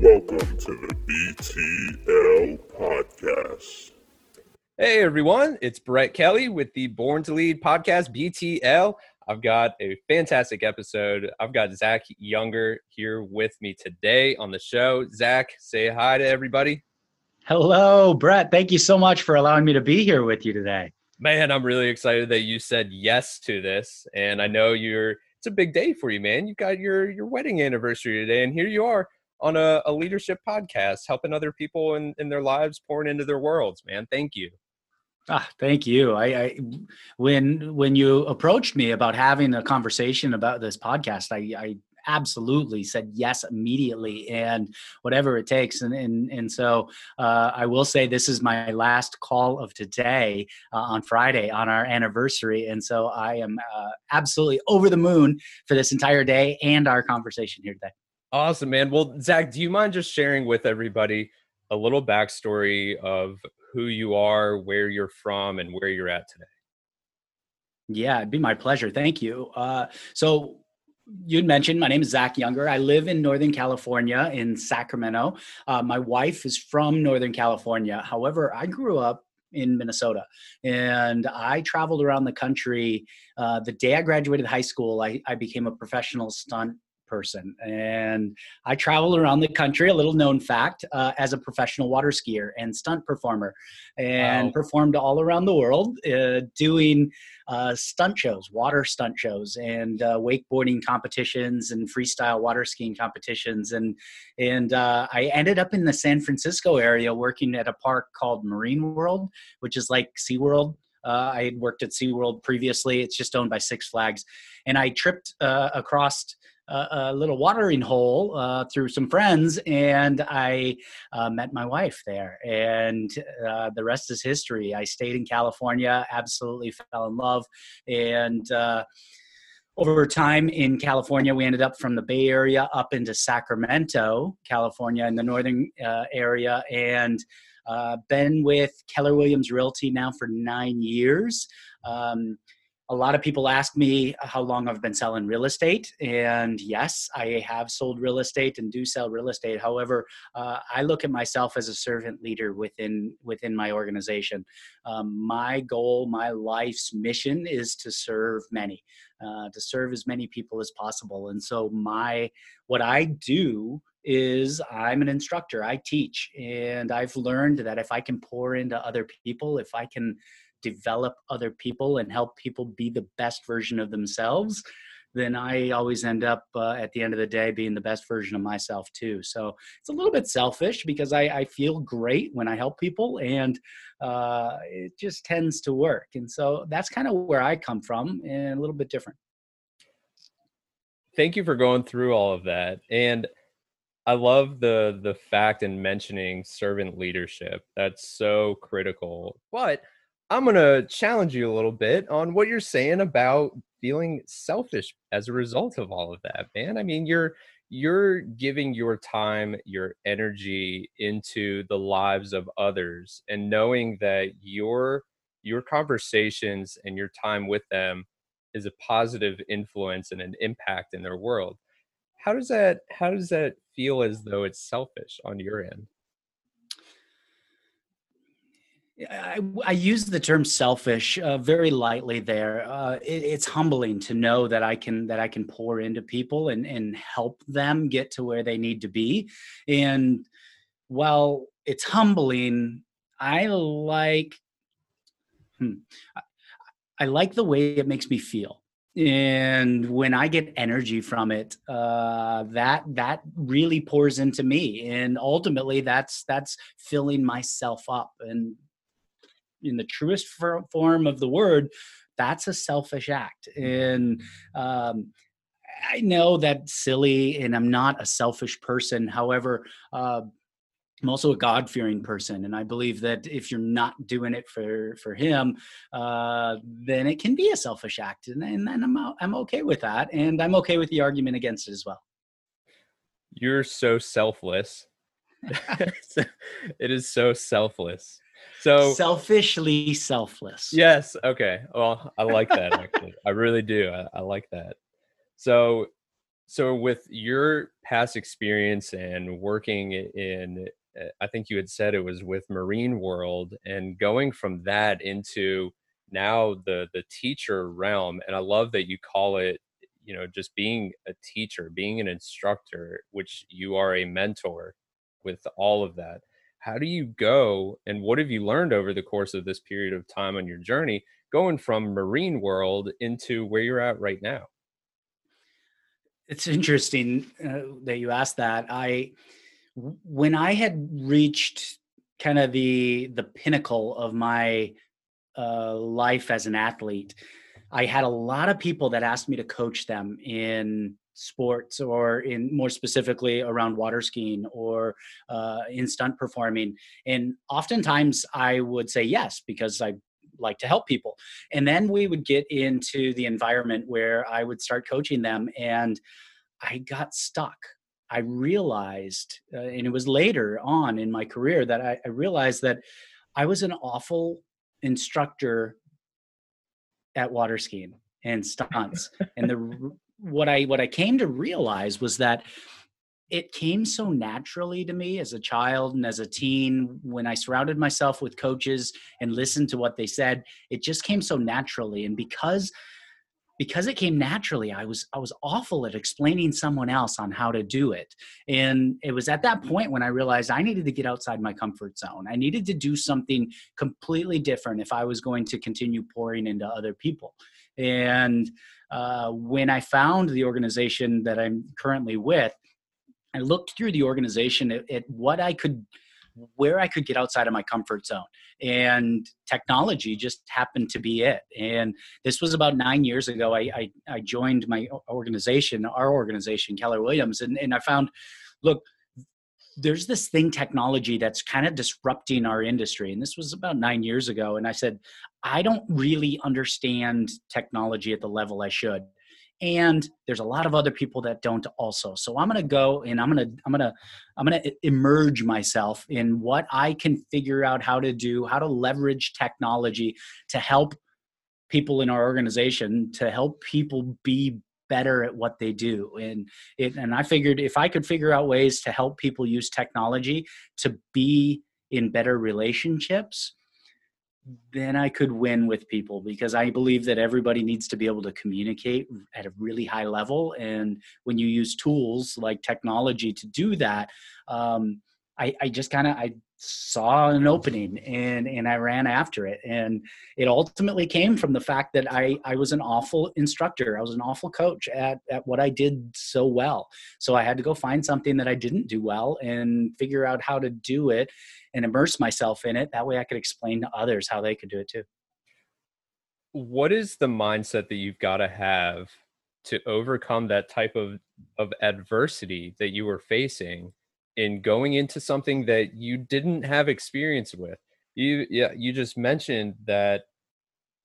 Welcome to the BTL podcast. Hey everyone, it's Brett Kelly with the Born to Lead podcast, BTL. I've got a fantastic episode. I've got Zach Younger here with me today on the show. Zach, say hi to everybody. Hello, Brett. Thank you so much for allowing me to be here with you today. Man, I'm really excited that you said yes to this. And I know you're it's a big day for you, man. You got your your wedding anniversary today, and here you are on a, a leadership podcast, helping other people in, in their lives, pouring into their worlds, man. Thank you. Ah, thank you. I, I, when when you approached me about having a conversation about this podcast, I, I absolutely said yes immediately and whatever it takes and and, and so uh, i will say this is my last call of today uh, on friday on our anniversary and so i am uh, absolutely over the moon for this entire day and our conversation here today awesome man well zach do you mind just sharing with everybody a little backstory of who you are where you're from and where you're at today yeah, it'd be my pleasure. Thank you. Uh, so you'd mentioned my name is Zach Younger. I live in Northern California in Sacramento. Uh, my wife is from Northern California. However, I grew up in Minnesota and I traveled around the country. Uh, the day I graduated high school, I, I became a professional stunt person. And I traveled around the country, a little known fact, uh, as a professional water skier and stunt performer, and wow. performed all around the world uh, doing uh, stunt shows, water stunt shows, and uh, wakeboarding competitions and freestyle water skiing competitions. And and uh, I ended up in the San Francisco area working at a park called Marine World, which is like SeaWorld. Uh, I had worked at SeaWorld previously. It's just owned by Six Flags. And I tripped uh, across a, little watering hole uh, through some friends, and I uh, met my wife there. And uh, the rest is history. I stayed in California, absolutely fell in love, and uh, over time in California, we ended up from the Bay Area up into Sacramento, California, in the northern uh, area, and uh, been with Keller Williams Realty now for nine years. Um, a lot of people ask me how long I've been selling real estate, and yes, I have sold real estate and do sell real estate. However, uh, I look at myself as a servant leader within within my organization. Um, my goal, my life's mission, is to serve many, uh, to serve as many people as possible. And so, my what I do is I'm an instructor. I teach, and I've learned that if I can pour into other people, if I can develop other people and help people be the best version of themselves, then I always end up uh, at the end of the day being the best version of myself too. So it's a little bit selfish because I, I feel great when I help people and uh, it just tends to work. And so that's kind of where I come from and a little bit different. Thank you for going through all of that. And I love the the fact and mentioning servant leadership. That's so critical. But I'm going to challenge you a little bit on what you're saying about feeling selfish as a result of all of that, man. I mean, you're you're giving your time, your energy into the lives of others and knowing that your your conversations and your time with them is a positive influence and an impact in their world. How does that how does that feel as though it's selfish on your end? I, I, use the term selfish uh, very lightly there. Uh, it, it's humbling to know that I can that I can pour into people and and help them get to where they need to be. And while it's humbling, I like hmm, I like the way it makes me feel. And when I get energy from it, uh, that that really pours into me, and ultimately, that's that's filling myself up. And in the truest form of the word, that's a selfish act. And um, I know that's silly, and I'm not a selfish person. However, uh, I'm also a God fearing person, and I believe that if you're not doing it for for Him, uh, then it can be a selfish act, and, and, and I'm I'm okay with that, and I'm okay with the argument against it as well. You're so selfless. it is so selfless So selfishly selfless. Yes. Okay. Well, I like that actually. I really do. I, I like that. So, so with your past experience and working in, uh, I think you had said it was with Marine World, and going from that into now the the teacher realm, and I love that you call it, you know, just being a teacher, being an instructor, which you are a mentor with all of that how do you go and what have you learned over the course of this period of time on your journey going from marine world into where you're at right now? It's interesting uh, that you asked that. I when i had reached kind of the the pinnacle of my uh, life as an athlete i had a lot of people that asked me to coach them in sports or in more specifically around water skiing or uh, in stunt performing. And oftentimes i would say yes because i like to help people. And then we would get into the environment where i would start coaching them and i got stuck. I realized uh, and it was later on in my career that I, I realized that i was an awful instructor at water skiing and stunts. And the what I what I came to realize was that it came so naturally to me as a child and as a teen when I surrounded myself with coaches and listened to what they said. It just came so naturally, and because because it came naturally i was i was awful at explaining someone else on how to do it. And it was at that point when i realized i needed to get outside my comfort zone. I needed to do something completely different if i was going to continue pouring into other people. And uh, when I found the organization that I'm currently with, I looked through the organization at, at what I could where I could get outside of my comfort zone. And technology just happened to be it. And this was about nine years ago. I, I, I joined my organization, our organization, Keller Williams, and, and I found, look, there's this thing technology that's kind of disrupting our industry and this was about nine years ago and i said i don't really understand technology at the level i should and there's a lot of other people that don't also. So i'm going to go and i'm going to i'm going to i'm going to emerge myself in what i can figure out how to do how to leverage technology to help people in our organization to help people be better at what they do. And it and i figured if i could figure out ways to help people use technology to be in better relationships then i could win with people because i believe that everybody needs to be able to communicate at a really high level. And when you use tools like technology to do that um, I, I just kind of I saw an opening and and I ran after it. And it ultimately came from the fact that I I was an awful instructor. I was an awful coach at at what I did so well. So I had to go find something that I didn't do well and figure out how to do it and immerse myself in it. That way I could explain to others how they could do it too. What is the mindset that you've got to have to overcome that type of of adversity that you were facing in going into something that you didn't have experience with. You yeah, you just mentioned that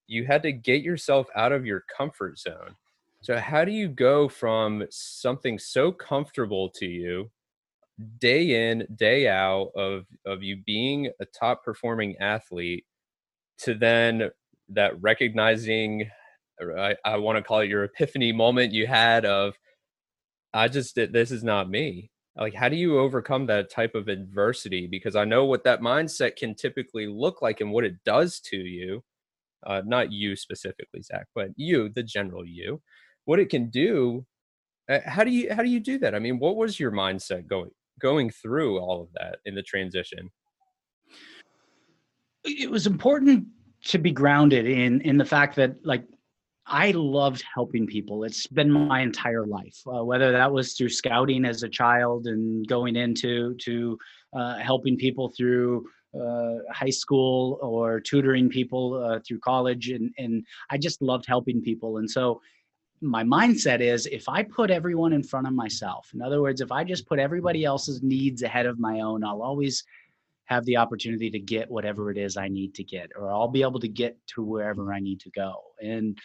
you had to get yourself out of your comfort zone. So how do you go from something so comfortable to you day in, day out of of you being a top performing athlete to then that recognizing I, I want to call it your epiphany moment you had of I just this is not me like how do you overcome that type of adversity? Because i know what that mindset can typically look like and what it does to you uh, not you specifically zach but you the general you what it can do uh, how do you how do you do that? I mean what was your mindset going going through all of that in the transition? It was important to be grounded in in the fact that like I loved helping people. It's been my entire life, uh, whether that was through scouting as a child and going into to uh, helping people through uh, high school or tutoring people uh, through college, and and I just loved helping people. And so my mindset is if I put everyone in front of myself, in other words, if I just put everybody else's needs ahead of my own, I'll always have the opportunity to get whatever it is I need to get, or I'll be able to get to wherever I need to go. And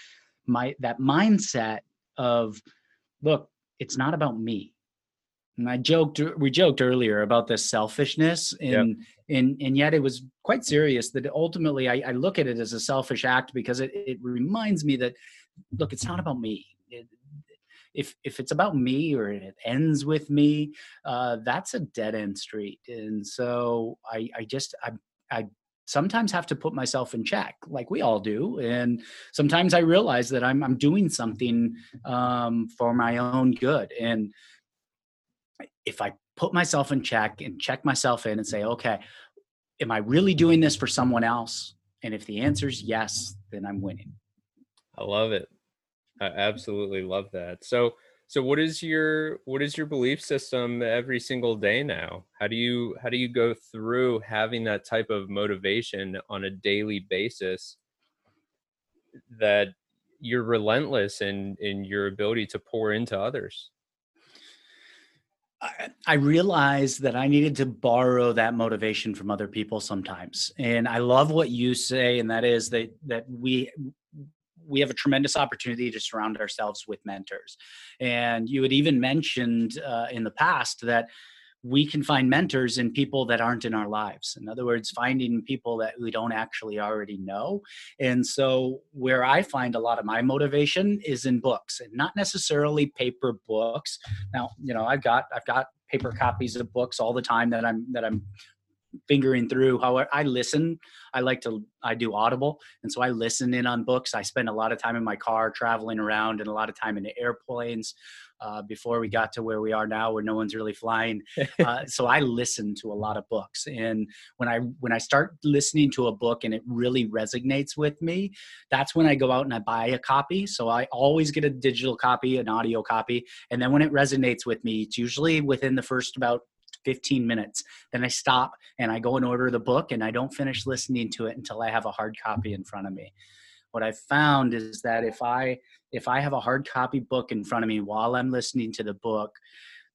my that mindset of look it's not about me And I joked, we joked earlier about this selfishness, and yep. and and yet it was quite serious. That ultimately, I, I look at it as a selfish act because it it reminds me that, look, it's not about me. It, if if it's about me or it ends with me, uh, that's a dead end street. And so I I just I I sometimes have to put myself in check like we all do and sometimes i realize that i'm, I'm doing something um, for my own good and if I put myself in check and check myself in and say, okay, am I really doing this for someone else? And if the answer is yes, then I'm winning. I love it. I absolutely love that. So, so what is your what is your belief system every single day now? How do you how do you go through having that type of motivation on a daily basis that you're relentless in in your ability to pour into others? I realized that I needed to borrow that motivation from other people sometimes. And I love what you say, and that is that that we we have a tremendous opportunity to surround ourselves with mentors. And you had even mentioned uh, in the past that we can find mentors in people that aren't in our lives. In other words, finding people that we don't actually already know. And so, where I find a lot of my motivation is in books, and not necessarily paper books. Now, you know, I've got I've got paper copies of books all the time that I'm that I'm fingering through how I listen. I like to I do Audible, and so I listen in on books. I spend a lot of time in my car traveling around, and a lot of time in the airplanes. Uh, before we got to where we are now, where no one's really flying, uh, so I listen to a lot of books, and when I when I start listening to a book and it really resonates with me, that's when I go out and I buy a copy. So I always get a digital copy, an audio copy, and then when it resonates with me, it's usually within the first about 15 minutes. Then I stop and I go and order the book and I don't finish listening to it until I have a hard copy in front of me. What I've found is that if I if I have a hard copy book in front of me while I'm listening to the book,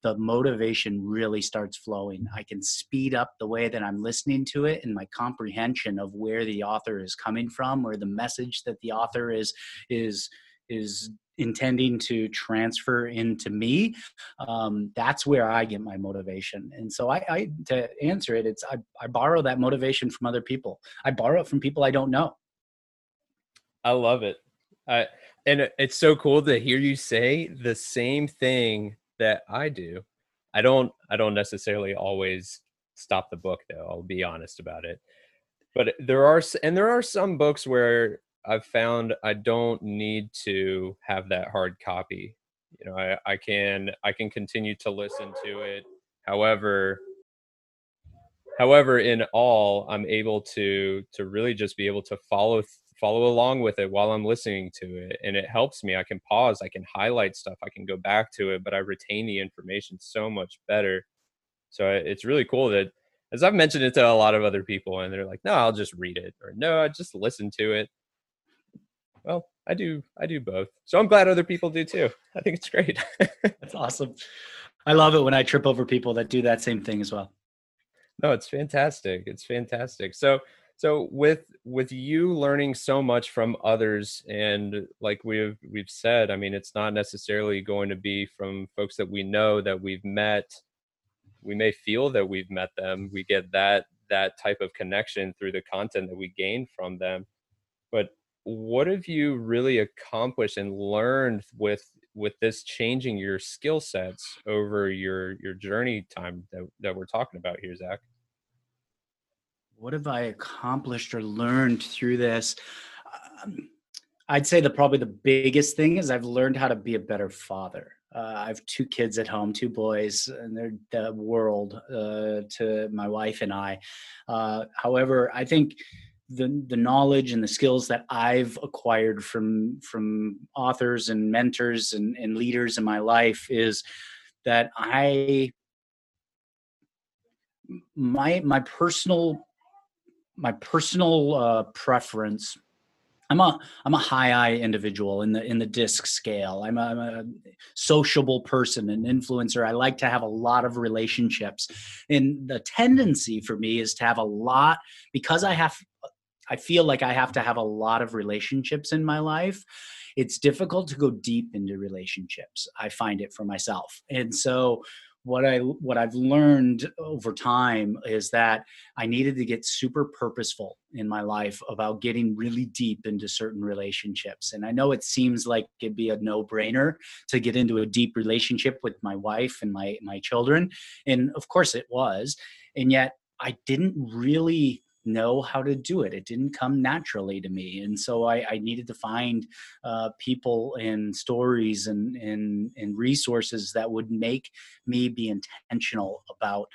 the motivation really starts flowing. I can speed up the way that I'm listening to it and my comprehension of where the author is coming from or the message that the author is is is intending to transfer into me um, that's where i get my motivation. And so I, I to answer it it's I, I borrow that motivation from other people. I borrow it from people i don't know. I love it. I, and it's so cool to hear you say the same thing that i do. I don't i don't necessarily always stop the book though i'll be honest about it. But there are and there are some books where I've found I don't need to have that hard copy. You know, I, I can I can continue to listen to it. However, however, in all, I'm able to to really just be able to follow follow along with it while I'm listening to it, and it helps me. I can pause, I can highlight stuff, I can go back to it, but I retain the information so much better. So it's really cool that as I've mentioned it to a lot of other people, and they're like, "No, I'll just read it," or "No, I just listen to it." Well, I do I do both. So I'm glad other people do too. I think it's great. That's awesome. I love it when I trip over people that do that same thing as well. No, it's fantastic. It's fantastic. So so with with you learning so much from others and like we've we've said, I mean it's not necessarily going to be from folks that we know that we've met. We may feel that we've met them. We get that that type of connection through the content that we gain from them. What have you really accomplished and learned with with this changing your skill sets over your your journey time that, that we're talking about here zach? What have i accomplished or learned through this? Um, i'd say the probably the biggest thing is i've learned how to be a better father. Uh, I have two kids at home, two boys, and they're the world uh, to my wife and I. Uh, however, I think the the knowledge and the skills that I've acquired from from authors and mentors and, and leaders in my life is that I my my personal my personal uh, preference I'm a I'm a high I individual in the in the disc scale. I'm a, I'm a, sociable person, an influencer. I like to have a lot of relationships, and the tendency for me is to have a lot because I have I feel like I have to have a lot of relationships in my life. It's difficult to go deep into relationships. I find it for myself. And so what I what I've learned over time is that I needed to get super purposeful in my life about getting really deep into certain relationships. And I know it seems like it'd be a no-brainer to get into a deep relationship with my wife and my my children, and of course it was. And yet I didn't really know how to do it. It didn't come naturally to me, and so I, I needed to find uh, people and stories and, and and resources that would make me be intentional about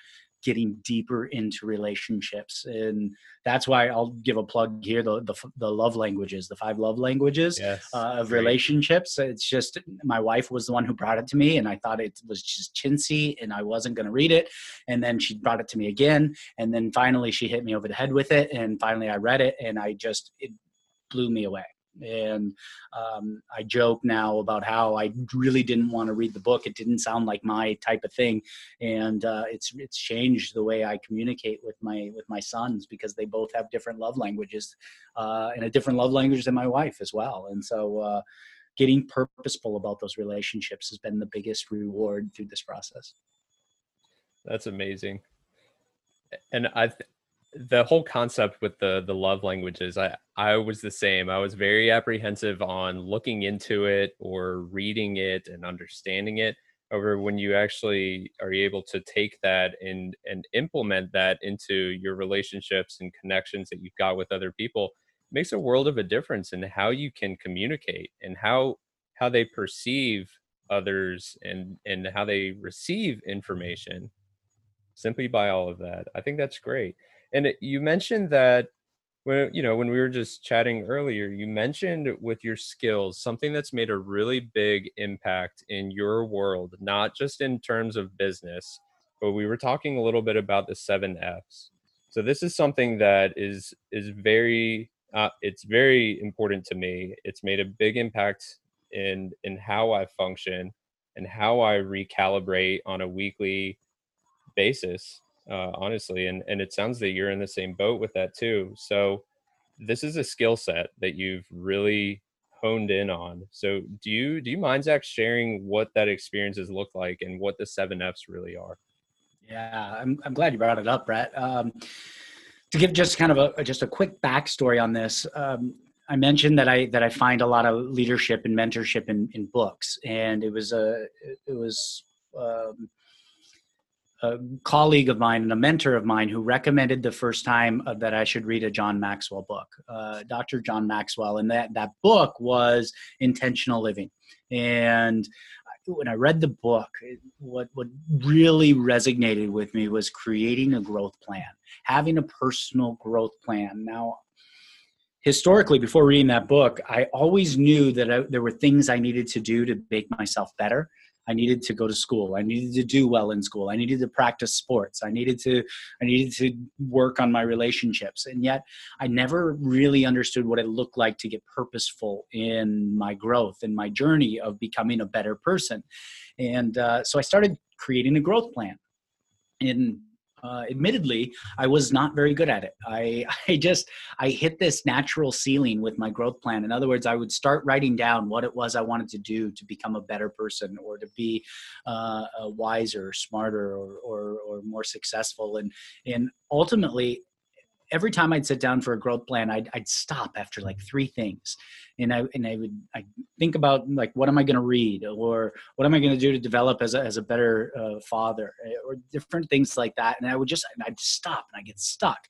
getting deeper into relationships and that's why i'll give a plug here the the, the love languages the five love languages yes, uh, of relationships. It's just my wife was the one who brought it to me and i thought it was just chintzy and i wasn't going to read it and then she brought it to me again and then finally she hit me over the head with it and finally i read it and i just it blew me away and um, I joke now about how I really didn't want to read the book. It didn't sound like my type of thing, and uh, it's it's changed the way I communicate with my with my sons because they both have different love languages, uh, and a different love language than my wife as well. And so, uh, getting purposeful about those relationships has been the biggest reward through this process. That's amazing, and I. the whole concept with the the love languages i i was the same. I was very apprehensive on looking into it or reading it and understanding it. Over when you actually are able to take that and and implement that into your relationships and connections that you've got with other people makes a world of a difference in how you can communicate and how how they perceive others and and how they receive information simply by all of that. I think that's great and you mentioned that when you know when we were just chatting earlier, you mentioned with your skills something that's made a really big impact in your world, not just in terms of business, but we were talking a little bit about the seven F's. So this is something that is is very uh, it's very important to me. It's made a big impact in in how I function and how I recalibrate on a weekly basis uh, honestly. And and it sounds that you're in the same boat with that too. So this is a skill set that you've really honed in on. So do you do you mind Zach sharing what that experience has looked like and what the seven F's really are? Yeah, I'm I'm glad you brought it up, Brett. Um, to give just kind of a just a quick backstory on this, um, I mentioned that I that I find a lot of leadership and mentorship in, in books, and it was a it was um, a colleague of mine and a mentor of mine who recommended the first time uh, that I should read a John Maxwell book, uh, Dr. John Maxwell, and that that book was Intentional Living. And when I read the book, what what really resonated with me was creating a growth plan, having a personal growth plan. Now, historically, before reading that book, I always knew that I, there were things I needed to do to make myself better I needed to go to school. I needed to do well in school. I needed to practice sports. I needed to I needed to work on my relationships. And yet I never really understood what it looked like to get purposeful in my growth and my journey of becoming a better person. And uh, so I started creating a growth plan. In uh, admittedly i was not very good at it. I i just i hit this natural ceiling with my growth plan. In other words i would start writing down what it was i wanted to do to become a better person or to be uh, wiser smarter or, or or more successful. And and ultimately every time I'd sit down for a growth plan, I'd, I'd stop after like three things, and I and I would I think about like what am I going to read? Or what am I going to do to develop as a as a better uh, father? Eh, or different things like that, and I would just I'd stop and I get stuck,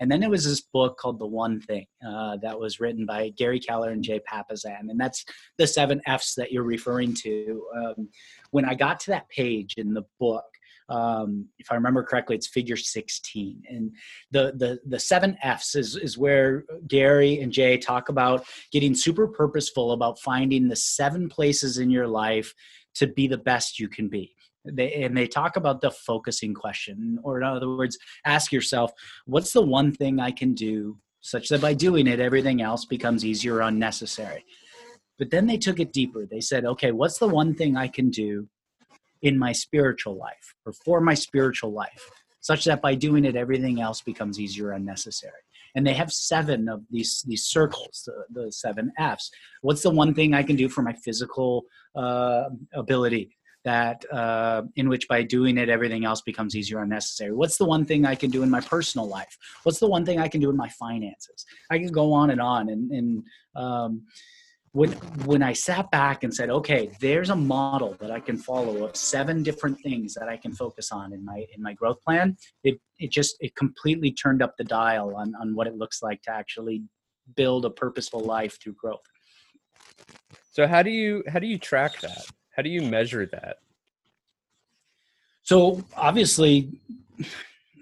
and then there was this book called The One Thing uh, that was written by Gary Keller and Jay Papasan, and that's the seven F's that you're referring to. Um, when I got to that page in the book um, if I remember correctly, it's figure 16. And the the the seven F's is is where Gary and Jay talk about getting super purposeful about finding the seven places in your life to be the best you can be. They, and they talk about the focusing question, or in other words, ask yourself, what's the one thing I can do such that by doing it, everything else becomes easier or unnecessary. But then they took it deeper. They said, okay, what's the one thing I can do in my spiritual life or for my spiritual life, such that by doing it, everything else becomes easier and necessary. And they have seven of these these circles, the, the seven F's. What's the one thing I can do for my physical uh, ability? that uh, in which by doing it everything else becomes easier and necessary what's the one thing i can do in my personal life what's the one thing i can do in my finances i can go on and on and, and um, when when I sat back and said, okay, there's a model that I can follow of seven different things that I can focus on in my in my growth plan, it it just it completely turned up the dial on on what it looks like to actually build a purposeful life through growth. So how do you how do you track that? How do you measure that? So obviously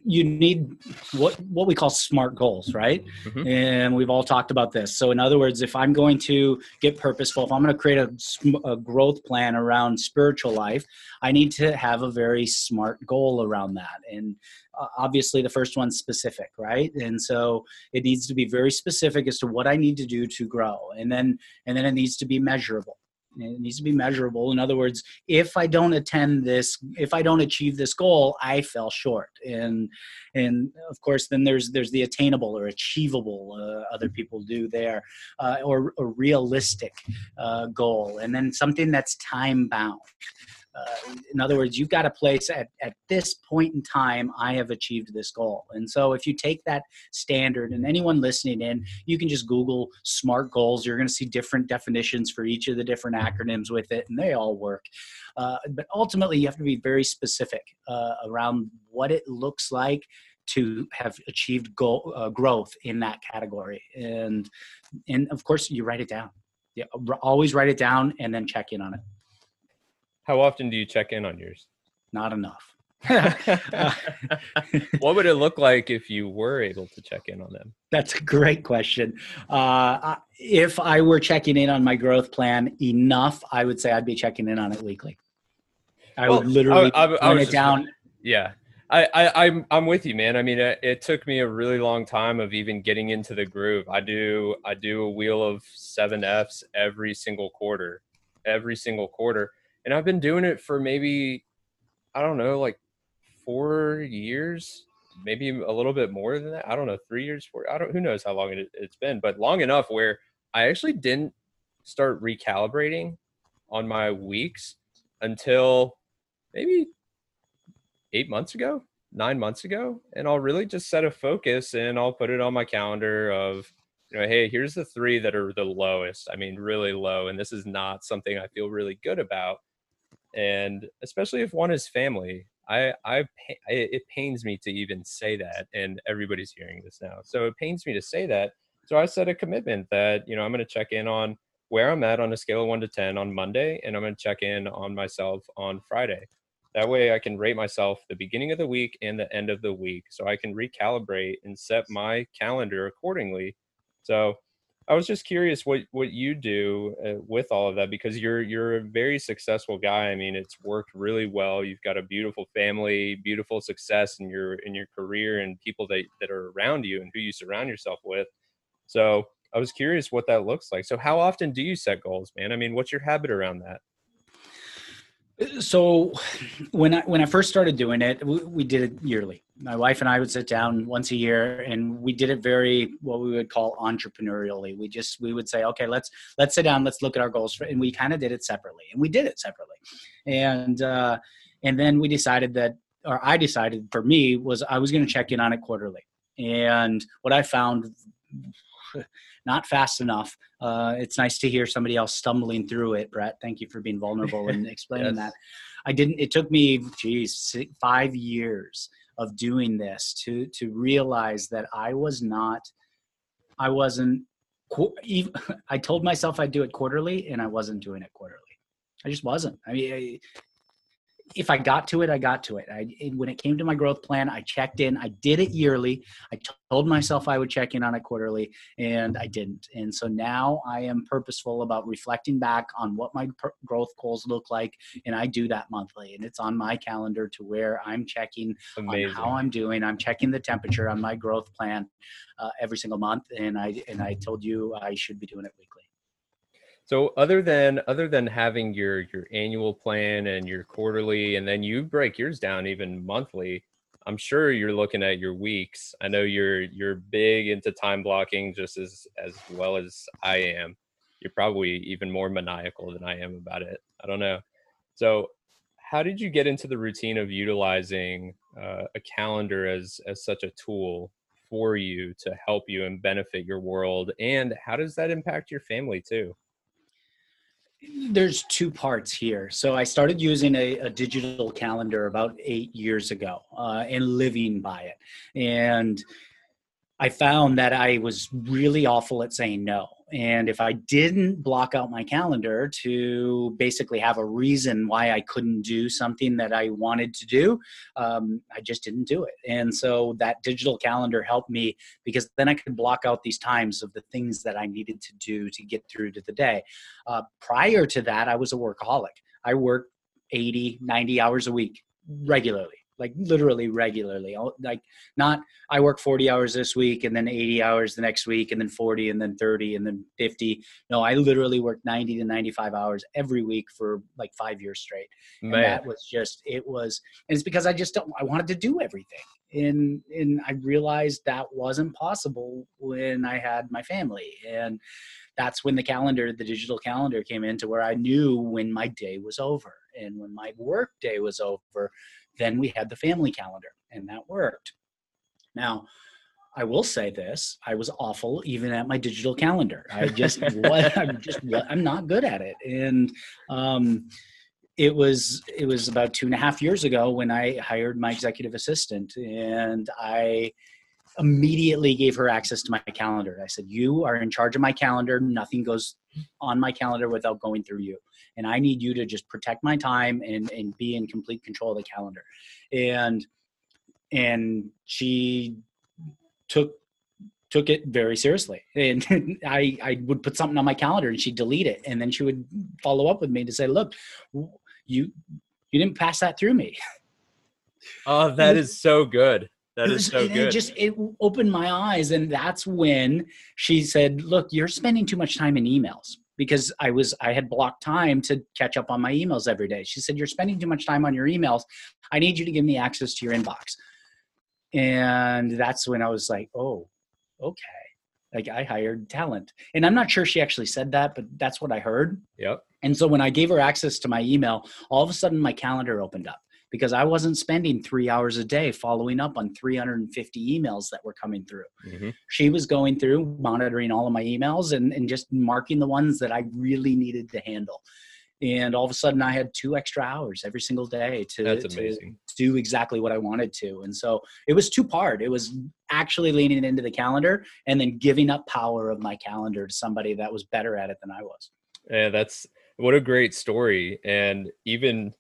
you need what what we call smart goals right? Mm-hmm. and we've all talked about this. So in other words if i'm going to get purposeful if i'm going to create a, a, growth plan around spiritual life i need to have a very smart goal around that. And uh, obviously the first one's specific right? And so it needs to be very specific as to what i need to do to grow. And then and then it needs to be measurable it needs to be measurable. In other words if i don't attend this if i don't achieve this goal i fell short. And and of course then there's there's the attainable or achievable uh, other people do there uh, or a realistic uh, goal. And then something that's time bound uh, in other words, you've got a place at, at this point in time, I have achieved this goal. And so if you take that standard and anyone listening in, you can just Google SMART goals. You're going to see different definitions for each of the different acronyms with it, and they all work. Uh, but ultimately, you have to be very specific uh, around what it looks like to have achieved goal, uh, growth in that category. And, and of course, you write it down. Yeah, always write it down and then check in on it. How often do you check in on yours? Not enough. what would it look like if you were able to check in on them? That's a great question. Uh, if I were checking in on my growth plan enough, I would say I'd be checking in on it weekly. I well, would literally I, I, I it down. Yeah, I, I I'm I'm with you, man. I mean, it, it, took me a really long time of even getting into the groove. I do I do a wheel of seven Fs every single quarter, every single quarter and I've been doing it for maybe I don't know, like four years, maybe a little bit more than that. I don't know, three years, four. I don't. Who knows how long it, it's been, but long enough where I actually didn't start recalibrating on my weeks until maybe eight months ago, nine months ago, and I'll really just set a focus and I'll put it on my calendar of you know, hey, here's the three that are the lowest. I mean, really low, and this is not something I feel really good about and especially if one is family i i it pains me to even say that and everybody's hearing this now so it pains me to say that so i set a commitment that you know i'm going to check in on where i'm at on a scale of 1 to 10 on monday and i'm going to check in on myself on friday. That way i can rate myself the beginning of the week and the end of the week so i can recalibrate and set my calendar accordingly so I was just curious what what you do uh, with all of that because you're you're a very successful guy. I mean, it's worked really well. You've got a beautiful family, beautiful success in your in your career, and people that that are around you and who you surround yourself with. So I was curious what that looks like. So how often do you set goals, man? I mean, what's your habit around that? So when I when I first started doing it, we, we, did it yearly. My wife and I would sit down once a year, and we did it very what we would call entrepreneurially. We just we would say, okay, let's let's sit down, let's look at our goals, for, and we kind of did it separately, and we did it separately, and uh, and then we decided that, or I decided for me was I was going to check in on it quarterly, and what I found not fast enough. Uh, it's nice to hear somebody else stumbling through it, Brett. Thank you for being vulnerable and explaining yes. that. I didn't. It took me, geez, five years of doing this to to realize that I was not, I wasn't. I told myself I'd do it quarterly, and I wasn't doing it quarterly. I just wasn't. I mean, if I got to it, I got to it. I, when it came to my growth plan, I checked in. I did it yearly. I told myself I would check in on it quarterly, and I didn't. And so now I am purposeful about reflecting back on what my per- growth goals look like, and I do that monthly. And it's on my calendar to where I'm checking Amazing. on how I'm doing. I'm checking the temperature on my growth plan uh, every single month, and I and I told you I should be doing it weekly. So other than other than having your your annual plan and your quarterly, and then you break yours down even monthly, I'm sure you're looking at your weeks. I know you're you're big into time blocking just as as well as I am. You're probably even more maniacal than I am about it. I don't know. So how did you get into the routine of utilizing uh, a calendar as as such a tool for you to help you and benefit your world and how does that impact your family too there's two parts here. So i started using a, a digital calendar about eight years ago uh, and living by it. And i found that i was really awful at saying no and if I didn't block out my calendar to basically have a reason why I couldn't do something that I wanted to do, um, I just didn't do it. And so that digital calendar helped me because then I could block out these times of the things that I needed to do to get through to the day. Uh, prior to that, I was a workaholic. I worked 80, 90 hours a week regularly like literally regularly. Like not I work 40 hours this week and then 80 hours the next week and then 40 and then 30 and then 50. No, I literally worked 90 to 95 hours every week for like 5 years straight. Man. And that was just it was and it's because I just don't I wanted to do everything. And and I realized that wasn't possible when I had my family and that's when the calendar, the digital calendar came into where I knew when my day was over and when my work day was over then we had the family calendar, and that worked. Now, I will say this: I was awful even at my digital calendar. I just what I'm just I'm not good at it, and um, it was it was about two and a half years ago when I hired my executive assistant, and I immediately gave her access to my calendar. I said, "You are in charge of my calendar. Nothing goes on my calendar without going through you." And I need you to just protect my time and and be in complete control of the calendar. And and she took took it very seriously. And I I would put something on my calendar and she'd delete it and then she would follow up with me to say, "Look, you you didn't pass that through me." Oh, that is so good. That is so good. It just it opened my eyes, and that's when she said, "Look, you're spending too much time in emails." Because I was I had blocked time to catch up on my emails every day. She said, "You're spending too much time on your emails. I need you to give me access to your inbox." And that's when I was like, "Oh, okay." Like I hired talent. And I'm not sure she actually said that, but that's what I heard. Yep. And so when I gave her access to my email, all of a sudden my calendar opened up because I wasn't spending three hours a day following up on 350 emails that were coming through. Mm-hmm. She was going through, monitoring all of my emails and, and just marking the ones that I really needed to handle. And all of a sudden, I had two extra hours every single day to, to do exactly what I wanted to. And so it was two part. It was actually leaning into the calendar and then giving up power of my calendar to somebody that was better at it than I was. Yeah, that's what a great story. And even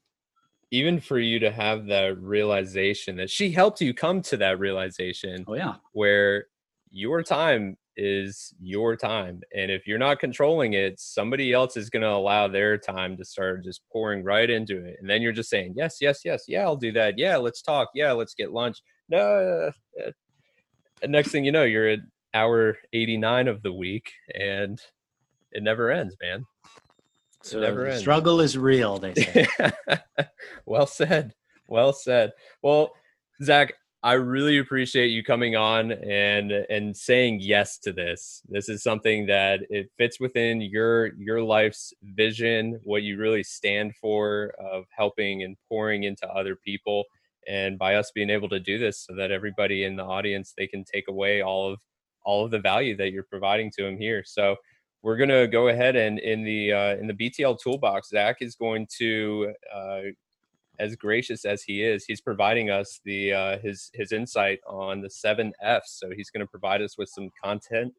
even for you to have that realization that she helped you come to that realization. Oh yeah. Where your time is your time. And if you're not controlling it somebody else is going to allow their time to start just pouring right into it. And then you're just saying yes yes yes. Yeah i'll do that. Yeah let's talk. Yeah let's get lunch. No and next thing you know you're at hour 89 of the week and it never ends man so never ends. struggle is real, they say. well said. Well said. Well, Zach, I really appreciate you coming on and and saying yes to this. This is something that it fits within your your life's vision, what you really stand for of helping and pouring into other people. And by us being able to do this so that everybody in the audience they can take away all of all of the value that you're providing to them here. So we're going to go ahead and in the uh, in the BTL toolbox, Zach is going to, uh, as gracious as he is, he's providing us the uh, his his insight on the seven Fs. So he's going to provide us with some content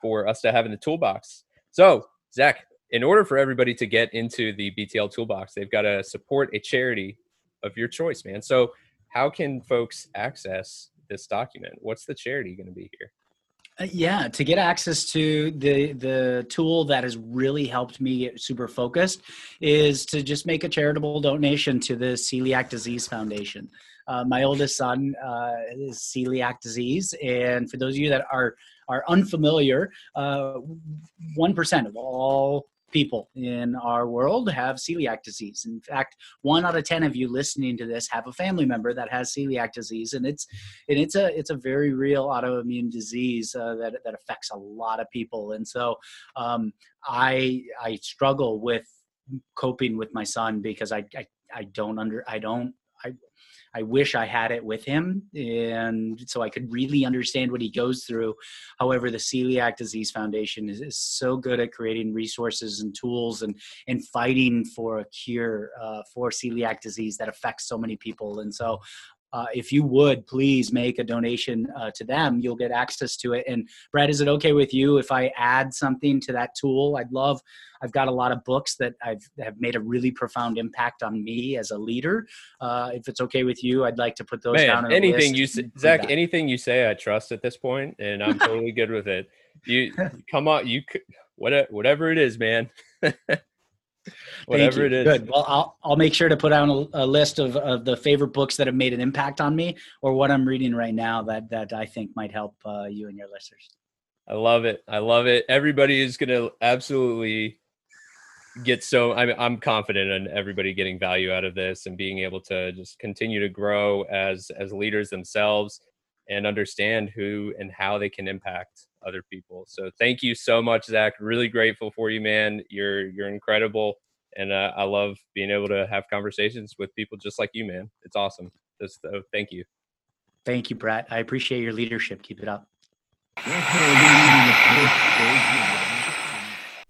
for us to have in the toolbox. So Zach, in order for everybody to get into the BTL toolbox, they've got to support a charity of your choice, man. So how can folks access this document? What's the charity going to be here? Uh, yeah, to get access to the the tool that has really helped me get super focused is to just make a charitable donation to the Celiac Disease Foundation. Uh, my oldest son uh, is celiac disease, and for those of you that are are unfamiliar, uh, one of all people in our world have celiac disease. In fact, one out of ten of you listening to this have a family member that has celiac disease, and it's and it's a it's a very real autoimmune disease uh, that that affects a lot of people. And so, um, I I struggle with coping with my son because I, I I don't under I don't I wish I had it with him, and so I could really understand what he goes through. However, the Celiac Disease Foundation is, is so good at creating resources and tools and and fighting for a cure uh, for celiac disease that affects so many people. And so, uh, if you would please make a donation uh, to them, you'll get access to it. And Brett, is it okay with you if I add something to that tool? I'd love. I've got a lot of books that I've have made a really profound impact on me as a leader. Uh, if it's okay with you, I'd like to put those Man, down. anything you say, Zach, anything you say, I trust at this point, and I'm totally good with it. You come on, you whatever whatever it is, man. whatever it is. Good. Well, I'll I'll make sure to put out a, a list of, of the favorite books that have made an impact on me, or what I'm reading right now that that I think might help uh, you and your listeners. I love it. I love it. Everybody is going to absolutely get so I'm I'm confident in everybody getting value out of this and being able to just continue to grow as as leaders themselves and understand who and how they can impact other people. So thank you so much, Zach. Really grateful for you, man. You're you're incredible, and uh, I love being able to have conversations with people just like you, man. It's awesome. Just uh, thank you. Thank you, Brett. I appreciate your leadership. Keep it up.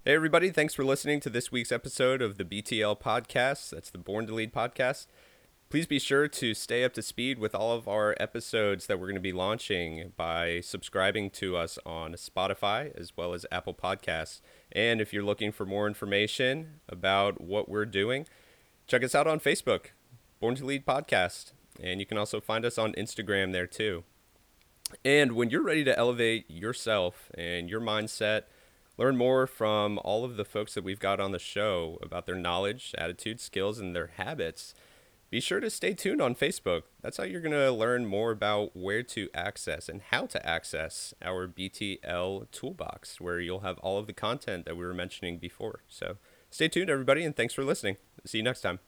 Hey, everybody. Thanks for listening to this week's episode of the BTL podcast. That's the Born to Lead podcast. Please be sure to stay up to speed with all of our episodes that we're going to be launching by subscribing to us on Spotify as well as Apple Podcasts. And if you're looking for more information about what we're doing, check us out on Facebook, Born to Lead Podcast. And you can also find us on Instagram there too. And when you're ready to elevate yourself and your mindset, learn more from all of the folks that we've got on the show about their knowledge, attitude, skills, and their habits, be sure to stay tuned on Facebook. That's how you're going to learn more about where to access and how to access our BTL toolbox, where you'll have all of the content that we were mentioning before. So stay tuned, everybody, and thanks for listening. See you next time.